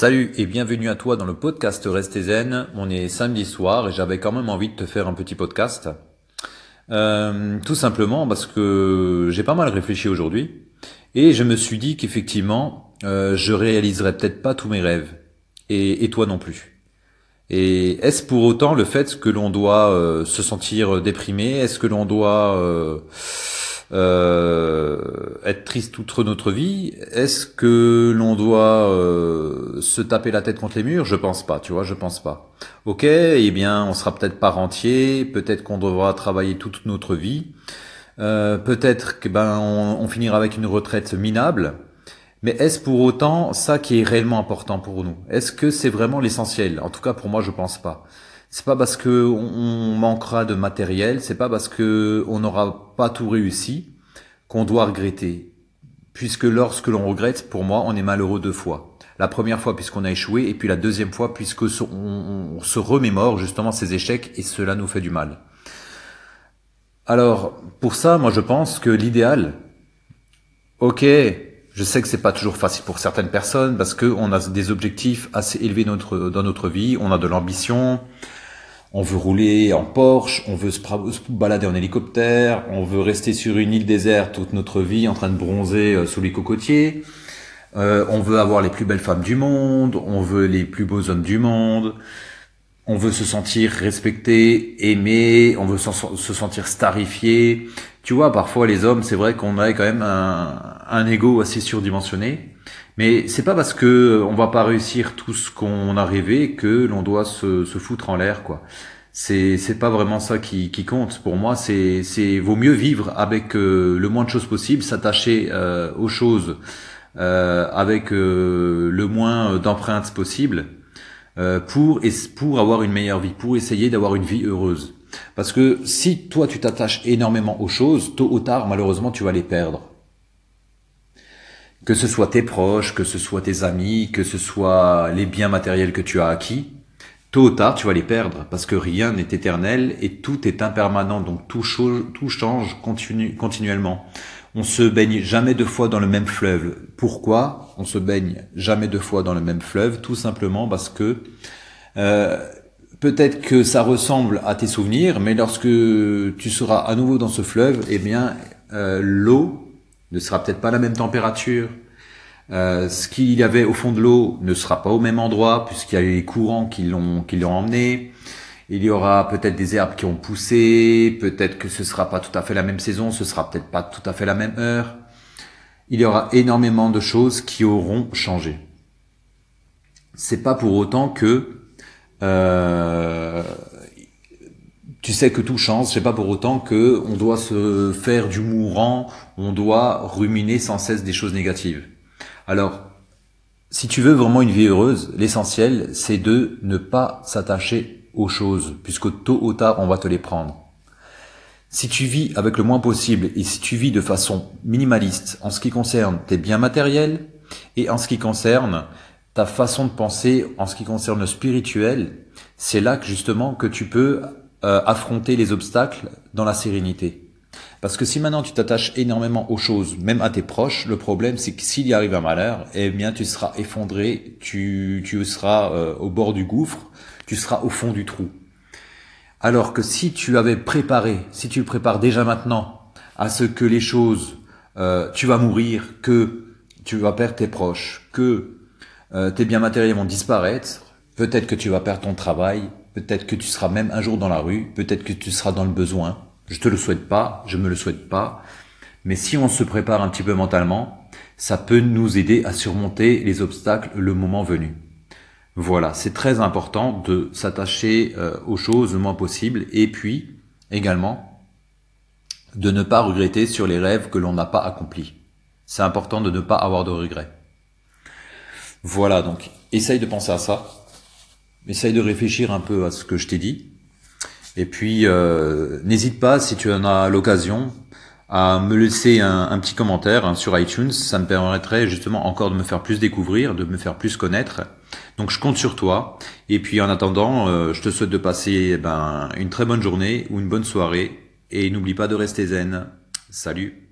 Salut et bienvenue à toi dans le podcast Restez Zen. On est samedi soir et j'avais quand même envie de te faire un petit podcast. Euh, tout simplement parce que j'ai pas mal réfléchi aujourd'hui et je me suis dit qu'effectivement euh, je réaliserais peut-être pas tous mes rêves et, toi non plus. Et est-ce pour autant le fait que l'on doit euh, se sentir déprimé? Est-ce que l'on doit être triste toute notre vie Est-ce que l'on doit euh, se taper la tête contre les murs? Je pense pas, tu vois, je pense pas. Ok, eh bien, on sera peut-être pas rentier, peut-être qu'on devra travailler toute notre vie, euh, peut-être que ben on, on finira avec une retraite minable. Mais est-ce pour autant ça qui est réellement important pour nous? Est-ce que c'est vraiment l'essentiel? En tout cas, pour moi, je pense pas. C'est pas parce que on manquera de matériel, c'est pas parce que on n'aura pas tout réussi qu'on doit regretter. Puisque lorsque l'on regrette, pour moi, on est malheureux deux fois. La première fois puisqu'on a échoué, et puis la deuxième fois puisque on, se remémore justement ces échecs et cela nous fait du mal. Alors, pour ça, moi je pense que l'idéal, ok, je sais que c'est pas toujours facile pour certaines personnes parce qu'on a des objectifs assez élevés dans notre, dans notre vie, on a de l'ambition, on veut rouler en Porsche, on veut se balader en hélicoptère, on veut rester sur une île déserte toute notre vie en train de bronzer euh, sous les cocotiers. Euh, on veut avoir les plus belles femmes du monde, on veut les plus beaux hommes du monde, on veut se sentir respecté, aimé, on veut se sentir starifié. Tu vois, parfois les hommes, c'est vrai qu'on a quand même un, un ego assez surdimensionné. Mais c'est pas parce que on va pas réussir tout ce qu'on a rêvé que l'on doit se, foutre en l'air, quoi. C'est c'est pas vraiment ça qui, compte. Pour moi, c'est c'est vaut mieux vivre avec euh, le moins de choses possible, s'attacher euh, aux choses euh, avec le moins d'empreintes possible pour pour avoir une meilleure vie, pour essayer d'avoir une vie heureuse. Parce que si toi tu t'attaches énormément aux choses, tôt ou tard, malheureusement, tu vas les perdre que ce soit tes proches, que ce soit tes amis, que ce soit les biens matériels que tu as acquis, tôt ou tard, tu vas les perdre parce que rien n'est éternel et tout est impermanent. Donc tout, change continu, continuellement. On se baigne jamais deux fois dans le même fleuve. Pourquoi on se baigne jamais deux fois dans le même fleuve? Tout simplement parce que euh, peut-être que ça ressemble à tes souvenirs, mais lorsque tu seras à nouveau dans ce fleuve, eh bien euh, l'eau ne sera peut-être pas la même température. Euh, ce qu'il y avait au fond de l'eau ne sera pas au même endroit puisqu'il y a les courants qui l'ont qui l'ont emmené. Il y aura peut-être des herbes qui ont poussé, peut-être que ce sera pas tout à fait la même saison, ce sera peut-être pas tout à fait la même heure. Il y aura énormément de choses qui auront changé. C'est pas pour autant que euh, tu sais que tout change, c'est pas pour autant que on doit se faire du mourant, on doit ruminer sans cesse des choses négatives. Alors, si tu veux vraiment une vie heureuse, l'essentiel, c'est de ne pas s'attacher aux choses, puisque tôt ou tard, on va te les prendre. Si tu vis avec le moins possible et si tu vis de façon minimaliste en ce qui concerne tes biens matériels et en ce qui concerne ta façon de penser, en ce qui concerne le spirituel, c'est là que justement que tu peux euh, affronter les obstacles dans la sérénité. Parce que si maintenant tu t'attaches énormément aux choses, même à tes proches, le problème c'est que s'il y arrive un malheur, eh bien tu seras effondré, tu, tu seras euh, au bord du gouffre, tu seras au fond du trou. Alors que si tu avais préparé, si tu le prépares déjà maintenant à ce que les choses, euh, tu vas mourir, que tu vas perdre tes proches, que tes biens matériels vont disparaître, peut-être que tu vas perdre ton travail, Peut-être que tu seras même un jour dans la rue. Peut-être que tu seras dans le besoin. Je te le souhaite pas. Je me le souhaite pas. Mais si on se prépare un petit peu mentalement, ça peut nous aider à surmonter les obstacles le moment venu. Voilà, c'est très important de s'attacher euh, aux choses le moins possible et puis également de ne pas regretter sur les rêves que l'on n'a pas accomplis. C'est important de ne pas avoir de regrets. Voilà, donc essaye de penser à ça. Essaye de réfléchir un peu à ce que je t'ai dit. Et puis, euh, n'hésite pas, si tu en as l'occasion, à me laisser un, petit commentaire hein, sur iTunes. Ça me permettrait justement encore de me faire plus découvrir, de me faire plus connaître. Donc, je compte sur toi. Et puis, en attendant, euh, je te souhaite de passer eh ben, une très bonne journée ou une bonne soirée. Et n'oublie pas de rester zen. Salut